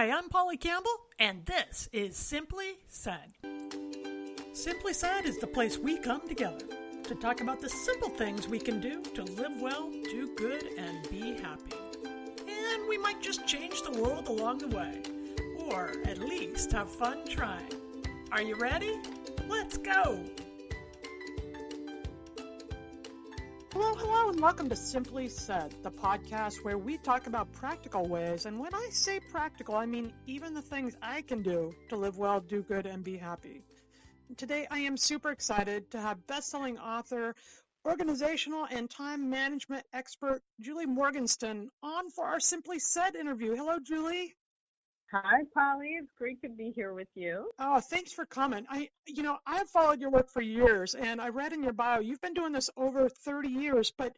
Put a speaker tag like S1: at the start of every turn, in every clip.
S1: Hi, I'm Polly Campbell, and this is Simply Said. Simply Said is the place we come together to talk about the simple things we can do to live well, do good, and be happy. And we might just change the world along the way, or at least have fun trying. Are you ready? Let's go! Hello, hello, and welcome to Simply Said, the podcast where we talk about practical ways. And when I say practical, I mean even the things I can do to live well, do good, and be happy. Today, I am super excited to have best-selling author, organizational and time management expert Julie Morgenstern on for our Simply Said interview. Hello, Julie.
S2: Hi, Polly. It's great to be here with you.
S1: Oh, thanks for coming. I, you know, I've followed your work for years, and I read in your bio you've been doing this over 30 years. But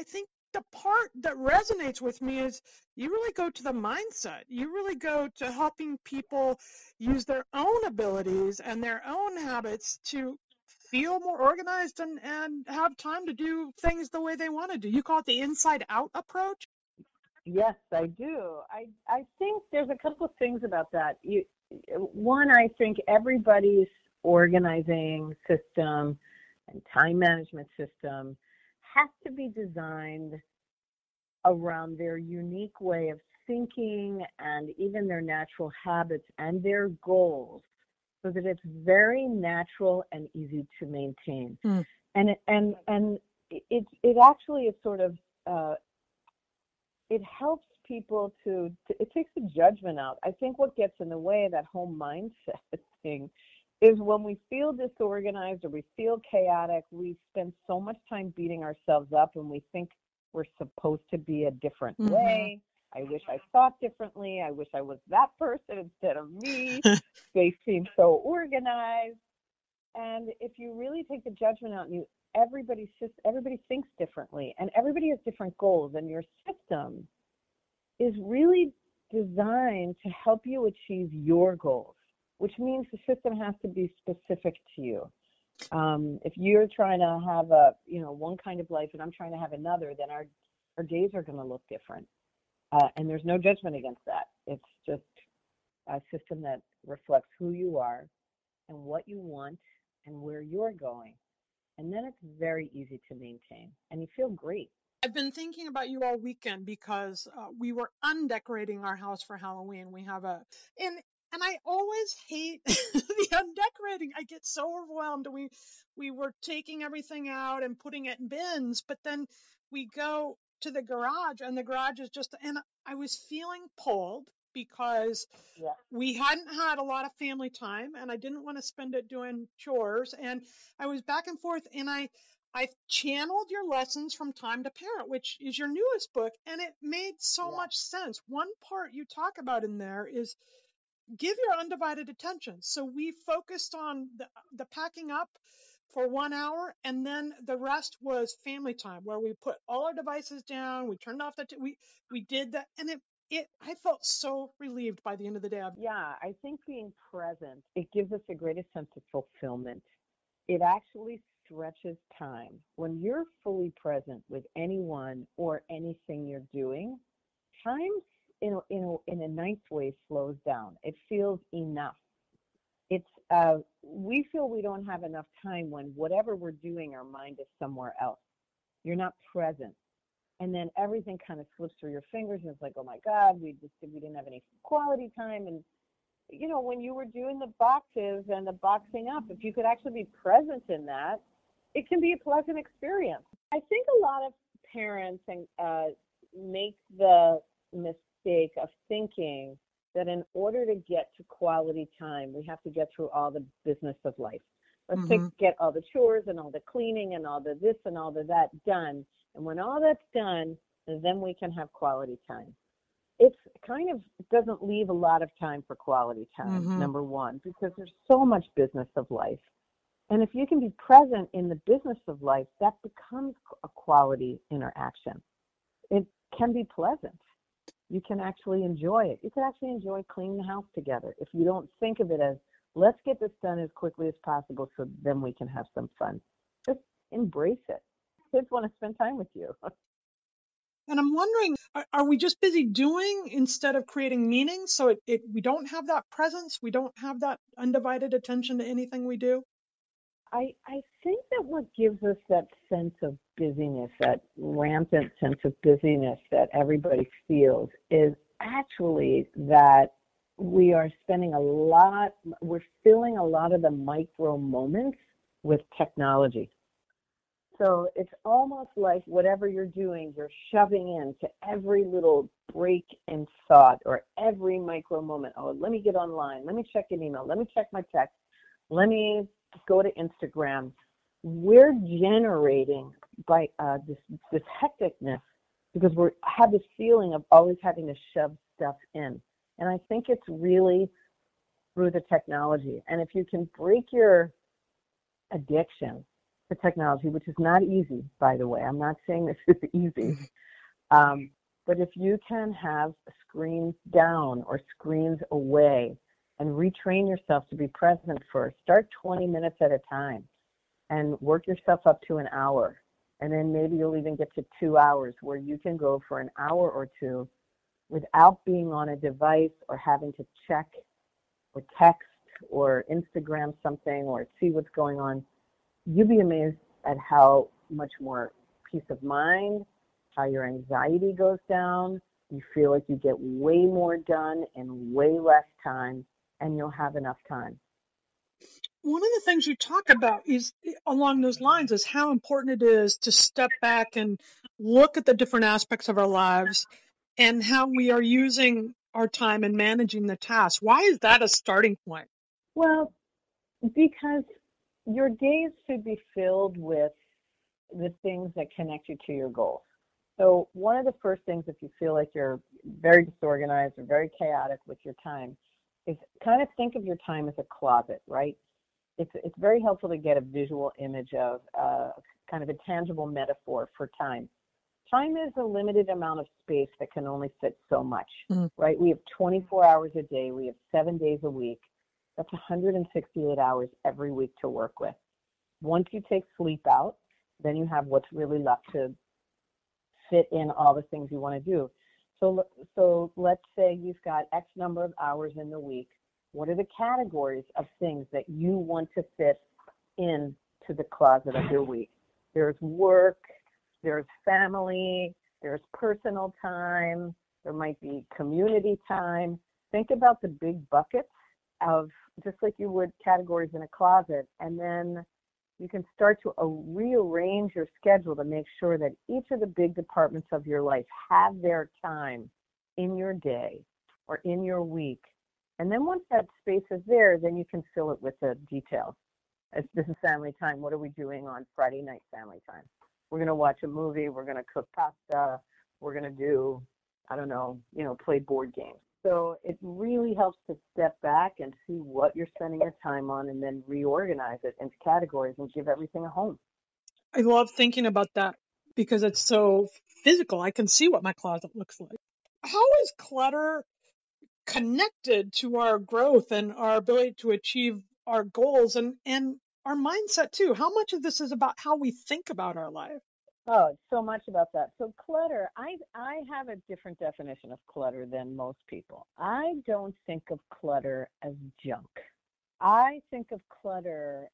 S1: I think the part that resonates with me is you really go to the mindset. You really go to helping people use their own abilities and their own habits to feel more organized and, and have time to do things the way they want to do. You call it the inside out approach?
S2: Yes, I do. I I think there's a couple of things about that. You, one, I think everybody's organizing system and time management system has to be designed around their unique way of thinking and even their natural habits and their goals so that it's very natural and easy to maintain. Mm. And it, and and it it actually is sort of uh, it helps people to, to, it takes the judgment out. I think what gets in the way of that whole mindset thing is when we feel disorganized or we feel chaotic, we spend so much time beating ourselves up and we think we're supposed to be a different mm-hmm. way. I wish I thought differently. I wish I was that person instead of me. they seem so organized. And if you really take the judgment out and you everybody everybody thinks differently and everybody has different goals and your system is really designed to help you achieve your goals which means the system has to be specific to you. Um, if you're trying to have a you know one kind of life and i'm trying to have another then our our days are going to look different. Uh, and there's no judgment against that. It's just a system that reflects who you are and what you want and where you're going and then it's very easy to maintain and you feel great.
S1: I've been thinking about you all weekend because uh, we were undecorating our house for Halloween. We have a and and I always hate the undecorating. I get so overwhelmed. We we were taking everything out and putting it in bins, but then we go to the garage and the garage is just and I was feeling pulled because yeah. we hadn't had a lot of family time and I didn't want to spend it doing chores and I was back and forth and I I channeled your lessons from time to parent which is your newest book and it made so yeah. much sense. One part you talk about in there is give your undivided attention. So we focused on the, the packing up for one hour and then the rest was family time where we put all our devices down we turned off the t- we we did that and it it I felt so relieved by the end of the day.
S2: Yeah, I think being present, it gives us the greatest sense of fulfillment. It actually stretches time. When you're fully present with anyone or anything you're doing, time in a, in a, in a nice way slows down. It feels enough. It's uh, we feel we don't have enough time when whatever we're doing, our mind is somewhere else. You're not present. And then everything kind of slips through your fingers and it's like oh my god we just we didn't have any quality time and you know when you were doing the boxes and the boxing up if you could actually be present in that it can be a pleasant experience. I think a lot of parents and uh, make the mistake of thinking that in order to get to quality time we have to get through all the business of life. Let's mm-hmm. get all the chores and all the cleaning and all the this and all the that done and when all that's done, then we can have quality time. It's kind of doesn't leave a lot of time for quality time, mm-hmm. number one, because there's so much business of life. And if you can be present in the business of life, that becomes a quality interaction. It can be pleasant. You can actually enjoy it. You can actually enjoy cleaning the house together. If you don't think of it as, let's get this done as quickly as possible so then we can have some fun. Just embrace it kids want to spend time with you.
S1: And I'm wondering, are, are, we just busy doing instead of creating meaning? So it, it, we don't have that presence, we don't have that undivided attention to anything we do.
S2: I I think that what gives us that sense of busyness, that rampant sense of busyness that everybody feels, is actually that we are spending a lot, we're filling a lot of the micro moments with technology. So it's almost like whatever you're doing, you're shoving into every little break in thought or every micro moment. Oh, let me get online. Let me check an email. Let me check my text. Let me go to Instagram. We're generating by uh, this this hecticness because we have this feeling of always having to shove stuff in, and I think it's really through the technology. And if you can break your addiction the technology, which is not easy, by the way. I'm not saying this is easy. Um, but if you can have screens down or screens away and retrain yourself to be present first, start 20 minutes at a time and work yourself up to an hour. And then maybe you'll even get to two hours where you can go for an hour or two without being on a device or having to check or text or Instagram something or see what's going on you'd be amazed at how much more peace of mind, how your anxiety goes down. You feel like you get way more done in way less time, and you'll have enough time.
S1: One of the things you talk about is along those lines is how important it is to step back and look at the different aspects of our lives and how we are using our time and managing the tasks. Why is that a starting point?
S2: Well, because your days should be filled with the things that connect you to your goals. So one of the first things, if you feel like you're very disorganized or very chaotic with your time, is kind of think of your time as a closet, right? It's it's very helpful to get a visual image of uh, kind of a tangible metaphor for time. Time is a limited amount of space that can only fit so much, mm-hmm. right? We have 24 hours a day. We have seven days a week. That's 168 hours every week to work with. Once you take sleep out, then you have what's really left to fit in all the things you want to do. So, so let's say you've got X number of hours in the week. What are the categories of things that you want to fit in to the closet of your week? There's work, there's family, there's personal time, there might be community time. Think about the big buckets of just like you would categories in a closet. And then you can start to rearrange your schedule to make sure that each of the big departments of your life have their time in your day or in your week. And then once that space is there, then you can fill it with the details. This is family time. What are we doing on Friday night family time? We're going to watch a movie. We're going to cook pasta. We're going to do, I don't know, you know, play board games. So it really helps to step back and see what you're spending your time on and then reorganize it into categories and give everything a home.
S1: I love thinking about that because it's so physical. I can see what my closet looks like. How is clutter connected to our growth and our ability to achieve our goals and, and our mindset too? How much of this is about how we think about our life?
S2: Oh, so much about that. So clutter, I I have a different definition of clutter than most people. I don't think of clutter as junk. I think of clutter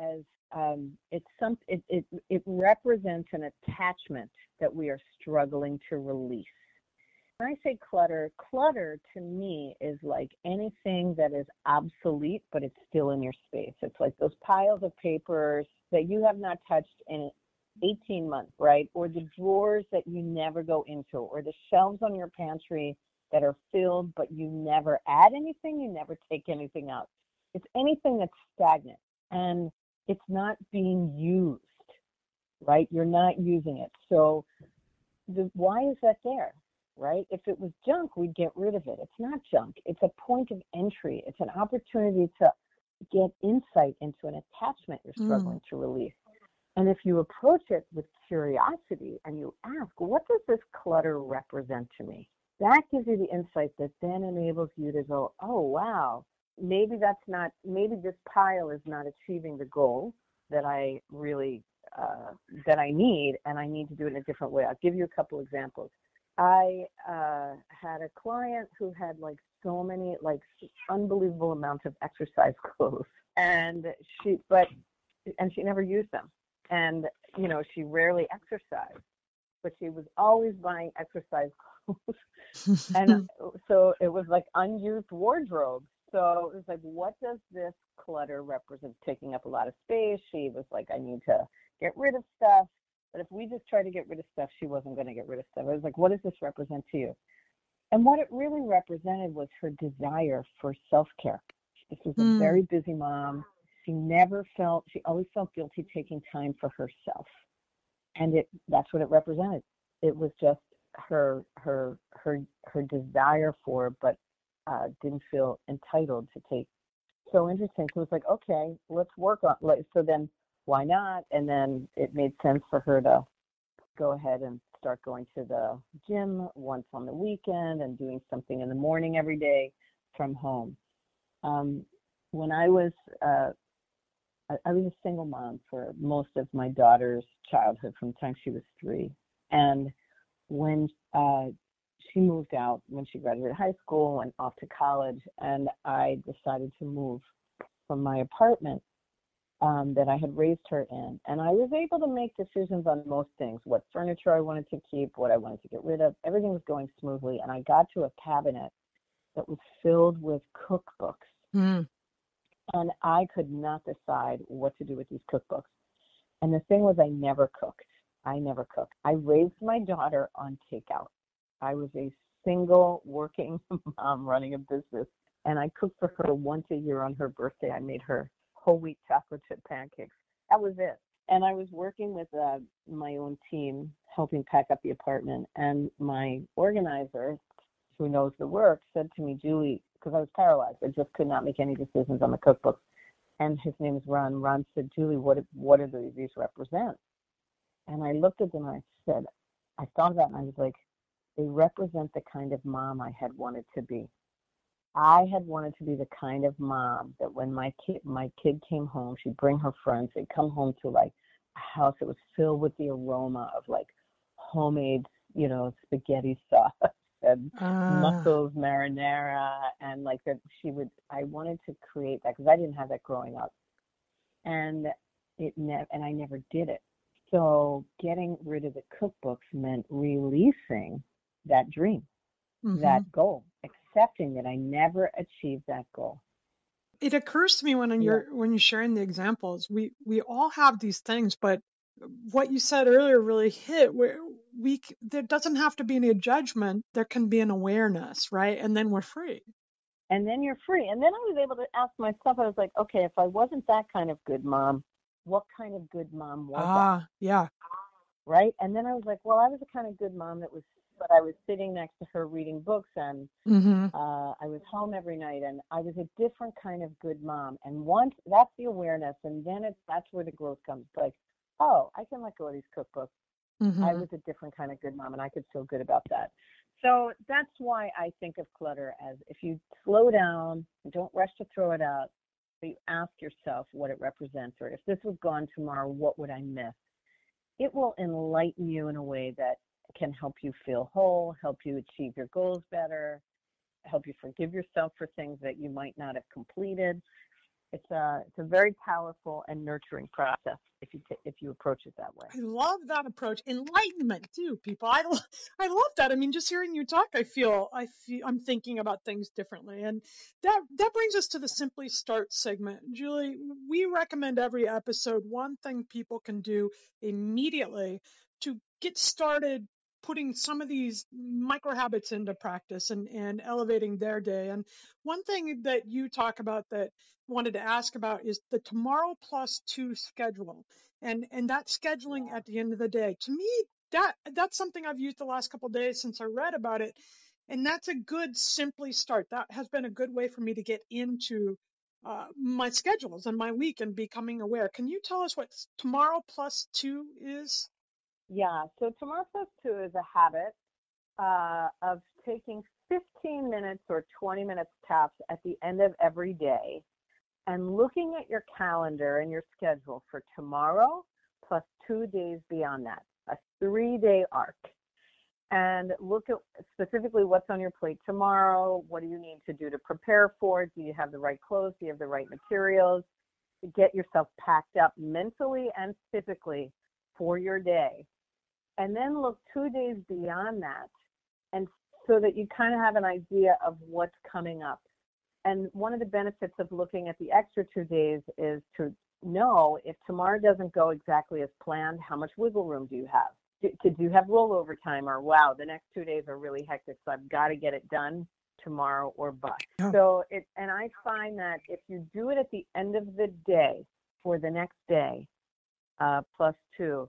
S2: as um, it's some it, it it represents an attachment that we are struggling to release. When I say clutter, clutter to me is like anything that is obsolete, but it's still in your space. It's like those piles of papers that you have not touched in 18 months, right? Or the drawers that you never go into, or the shelves on your pantry that are filled, but you never add anything, you never take anything out. It's anything that's stagnant and it's not being used, right? You're not using it. So, the, why is that there? right? If it was junk, we'd get rid of it. It's not junk. It's a point of entry. It's an opportunity to get insight into an attachment you're mm. struggling mm. to release. And if you approach it with curiosity and you ask, what does this clutter represent to me? That gives you the insight that then enables you to go, oh, wow, maybe that's not, maybe this pile is not achieving the goal that I really, uh, that I need, and I need to do it in a different way. I'll give you a couple examples. I uh, had a client who had like so many, like unbelievable amounts of exercise clothes, and she, but, and she never used them, and you know she rarely exercised, but she was always buying exercise clothes, and so it was like unused wardrobe So it was like, what does this clutter represent? Taking up a lot of space. She was like, I need to get rid of stuff but if we just try to get rid of stuff, she wasn't going to get rid of stuff. I was like, what does this represent to you? And what it really represented was her desire for self care. This was a mm. very busy mom. She never felt, she always felt guilty taking time for herself. And it that's what it represented. It was just her her her her desire for, but uh, didn't feel entitled to take. So interesting. So it was like, okay, let's work on. Like, so then why not? And then it made sense for her to go ahead and start going to the gym once on the weekend and doing something in the morning every day from home. Um, when I was uh, I, I was a single mom for most of my daughter's childhood from the time she was three, and when uh, she moved out when she graduated high school and off to college, and I decided to move from my apartment um, that I had raised her in. And I was able to make decisions on most things what furniture I wanted to keep, what I wanted to get rid of. Everything was going smoothly. And I got to a cabinet that was filled with cookbooks. Mm. And I could not decide what to do with these cookbooks. And the thing was, I never cooked. I never cooked. I raised my daughter on takeout. I was a single working mom running a business. And I cooked for her once a year on her birthday. I made her whole wheat chocolate chip pancakes. That was it. And I was working with uh, my own team, helping pack up the apartment. And my organizer, who knows the work, said to me, Julie, because I was paralyzed, I just could not make any decisions on the cookbook. And his name is Ron. Ron said, Julie, what what do these represent? And I looked at them and I said, I thought about and I was like, they represent the kind of mom I had wanted to be. I had wanted to be the kind of mom that when my kid my kid came home, she'd bring her friends. They'd come home to like a house that was filled with the aroma of like homemade, you know, spaghetti sauce and uh. mussels marinara and like that she would I wanted to create that because I didn't have that growing up. And it never and I never did it. So getting rid of the cookbooks meant releasing that dream, mm-hmm. that goal, accepting that I never achieved that goal.
S1: It occurs to me when you're yeah. when you're sharing the examples, we we all have these things, but what you said earlier really hit where we there doesn't have to be any judgment there can be an awareness right and then we're free
S2: and then you're free and then i was able to ask myself i was like okay if i wasn't that kind of good mom what kind of good mom was ah I?
S1: yeah
S2: right and then i was like well i was the kind of good mom that was but I was sitting next to her reading books and mm-hmm. uh, I was home every night and I was a different kind of good mom. And once that's the awareness and then it's that's where the growth comes. Like, oh, I can let go of these cookbooks. Mm-hmm. I was a different kind of good mom and I could feel good about that. So that's why I think of clutter as if you slow down, don't rush to throw it out, but you ask yourself what it represents or if this was gone tomorrow, what would I miss? It will enlighten you in a way that can help you feel whole, help you achieve your goals better, help you forgive yourself for things that you might not have completed. it's a it's a very powerful and nurturing process if you t- if you approach it that way.
S1: I love that approach. Enlightenment too, people. I I love that. I mean, just hearing you talk, I feel I feel I'm thinking about things differently, and that that brings us to the simply start segment. Julie, we recommend every episode one thing people can do immediately to get started putting some of these micro habits into practice and, and elevating their day. And one thing that you talk about that wanted to ask about is the tomorrow plus two schedule and, and that scheduling at the end of the day. To me, that that's something I've used the last couple days since I read about it. And that's a good simply start. That has been a good way for me to get into uh, my schedules and my week and becoming aware. Can you tell us what tomorrow plus two is?
S2: Yeah, so Plus 2 is a habit uh, of taking 15 minutes or 20 minutes tops at the end of every day and looking at your calendar and your schedule for tomorrow plus two days beyond that, a three day arc. And look at specifically what's on your plate tomorrow. What do you need to do to prepare for it? Do you have the right clothes? Do you have the right materials? Get yourself packed up mentally and physically for your day and then look two days beyond that and so that you kind of have an idea of what's coming up. And one of the benefits of looking at the extra two days is to know if tomorrow doesn't go exactly as planned how much wiggle room do you have? Do, do you have rollover time or wow the next two days are really hectic so i've got to get it done tomorrow or bust. So it and i find that if you do it at the end of the day for the next day uh, plus two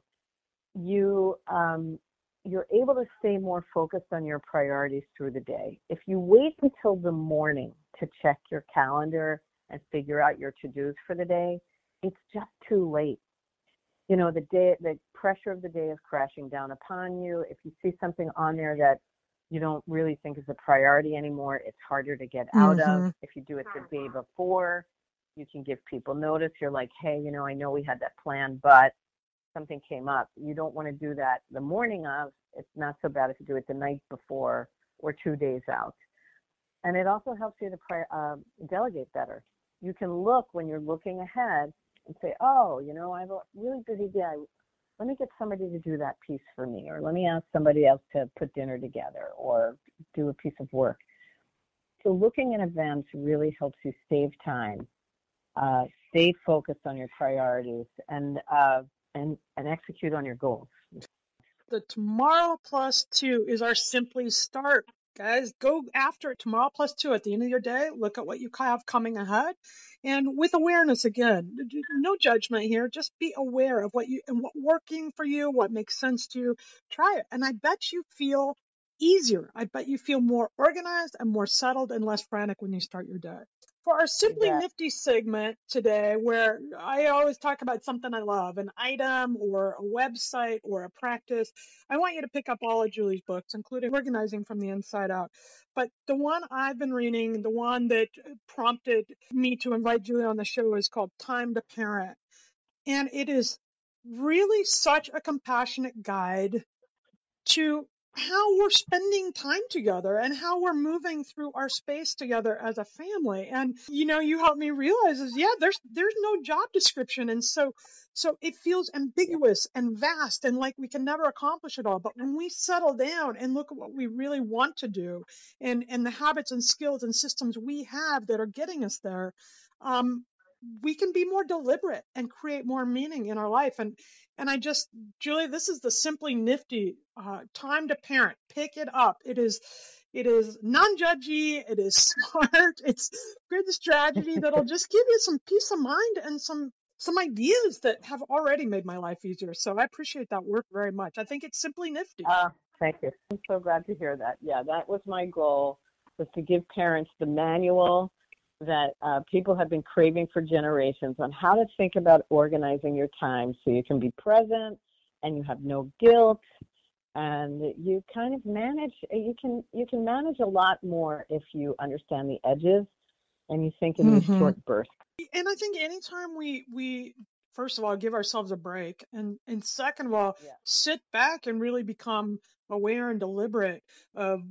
S2: you um, you're able to stay more focused on your priorities through the day. If you wait until the morning to check your calendar and figure out your to-dos for the day, it's just too late. You know, the day the pressure of the day is crashing down upon you. If you see something on there that you don't really think is a priority anymore, it's harder to get out mm-hmm. of. If you do it the day before, you can give people notice. You're like, hey, you know, I know we had that plan, but something came up. You don't want to do that the morning of. It's not so bad if you do it the night before or two days out. And it also helps you to uh, delegate better. You can look when you're looking ahead and say, oh, you know, I have a really busy day. Let me get somebody to do that piece for me, or let me ask somebody else to put dinner together or do a piece of work. So looking in advance really helps you save time, uh, stay focused on your priorities, and uh, and, and execute on your goals.
S1: The tomorrow plus two is our simply start. Guys, go after it tomorrow plus two at the end of your day. Look at what you have coming ahead. And with awareness again, no judgment here. Just be aware of what you and what working for you, what makes sense to you. Try it. And I bet you feel easier. I bet you feel more organized and more settled and less frantic when you start your day for our Simply. Nifty segment today, where I always talk about something I love, an item or a website or a practice, I want you to pick up all of Julie's books, including Organizing from the Inside Out. But the one I've been reading, the one that prompted me to invite Julie on the show is called Time to Parent. And it is really such a compassionate guide to how we're spending time together and how we're moving through our space together as a family. And you know, you helped me realize is yeah, there's there's no job description, and so so it feels ambiguous and vast and like we can never accomplish it all. But when we settle down and look at what we really want to do and and the habits and skills and systems we have that are getting us there, um, we can be more deliberate and create more meaning in our life. And and I just, Julie, this is the simply nifty uh, time to parent. Pick it up. It is, it is non-judgy. It is smart. It's good strategy that'll just give you some peace of mind and some some ideas that have already made my life easier. So I appreciate that work very much. I think it's simply nifty.
S2: Uh, thank you. I'm so glad to hear that. Yeah, that was my goal was to give parents the manual that uh, people have been craving for generations on how to think about organizing your time so you can be present and you have no guilt and you kind of manage you can you can manage a lot more if you understand the edges and you think in mm-hmm. these short bursts
S1: and i think anytime we we first of all give ourselves a break and and second of all yeah. sit back and really become aware and deliberate of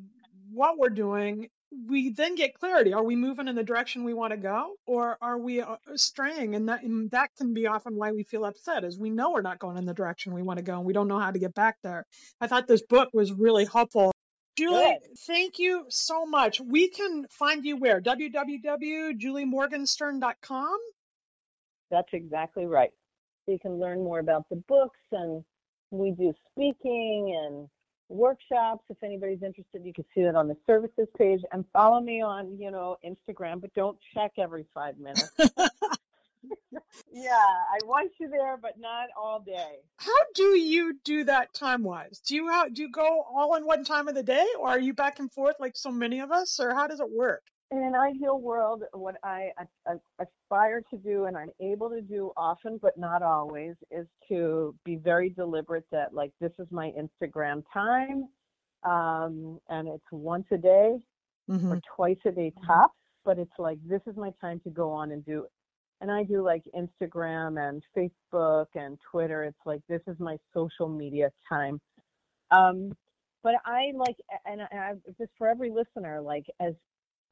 S1: what we're doing we then get clarity. Are we moving in the direction we want to go or are we uh, straying? And that, and that can be often why we feel upset is we know we're not going in the direction we want to go and we don't know how to get back there. I thought this book was really helpful. Julie, Good. thank you so much. We can find you where? www.juliemorgenstern.com?
S2: That's exactly right. You can learn more about the books and we do speaking and workshops. If anybody's interested, you can see that on the services page and follow me on, you know, Instagram, but don't check every five minutes. yeah, I want you there, but not all day.
S1: How do you do that time wise? Do you do you go all in one time of the day, or are you back and forth like so many of us, or how does it work?
S2: In an ideal world, what I, I, I, aspire to do and I'm able to do often, but not always, is to be very deliberate that, like, this is my Instagram time. Um, and it's once a day mm-hmm. or twice a day tops, but it's like, this is my time to go on and do it. And I do like Instagram and Facebook and Twitter. It's like, this is my social media time. Um, but I like, and I, just for every listener, like, as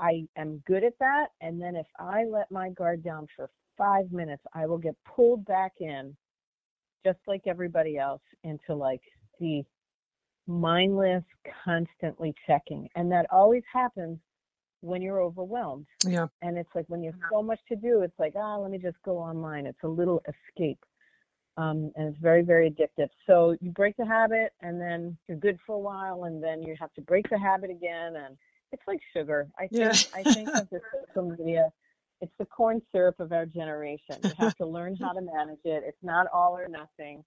S2: I am good at that. And then if I let my guard down for five minutes, I will get pulled back in, just like everybody else, into like the mindless, constantly checking. And that always happens when you're overwhelmed.
S1: Yeah.
S2: And it's like when you have so much to do, it's like, ah, oh, let me just go online. It's a little escape. Um, and it's very, very addictive. So you break the habit and then you're good for a while and then you have to break the habit again and it's like sugar. I think yeah. I think of the social media. It's the corn syrup of our generation. You have to learn how to manage it. It's not all or nothing.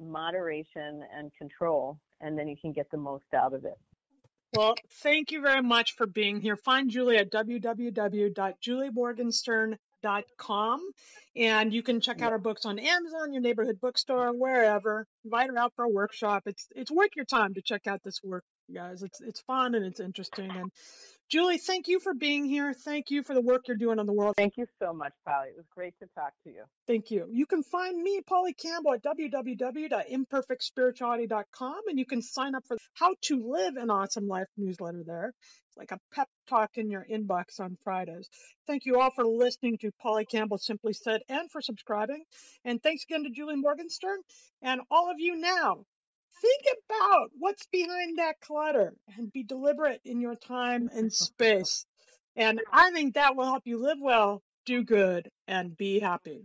S2: Moderation and control, and then you can get the most out of it.
S1: Well, thank you very much for being here. Find Julie at www.juliemorgenstern.com and you can check out our books on Amazon, your neighborhood bookstore, wherever. Invite her out for a workshop. It's it's worth your time to check out this work guys. It's it's fun and it's interesting. And Julie, thank you for being here. Thank you for the work you're doing on the world.
S2: Thank you so much, Polly. It was great to talk to you.
S1: Thank you. You can find me, Polly Campbell, at www.imperfectspirituality.com, and you can sign up for the How to Live an Awesome Life newsletter there. Like a pep talk in your inbox on Fridays. Thank you all for listening to Polly Campbell Simply Said and for subscribing. And thanks again to Julie Morgenstern and all of you now think about what's behind that clutter and be deliberate in your time and space. And I think that will help you live well, do good, and be happy.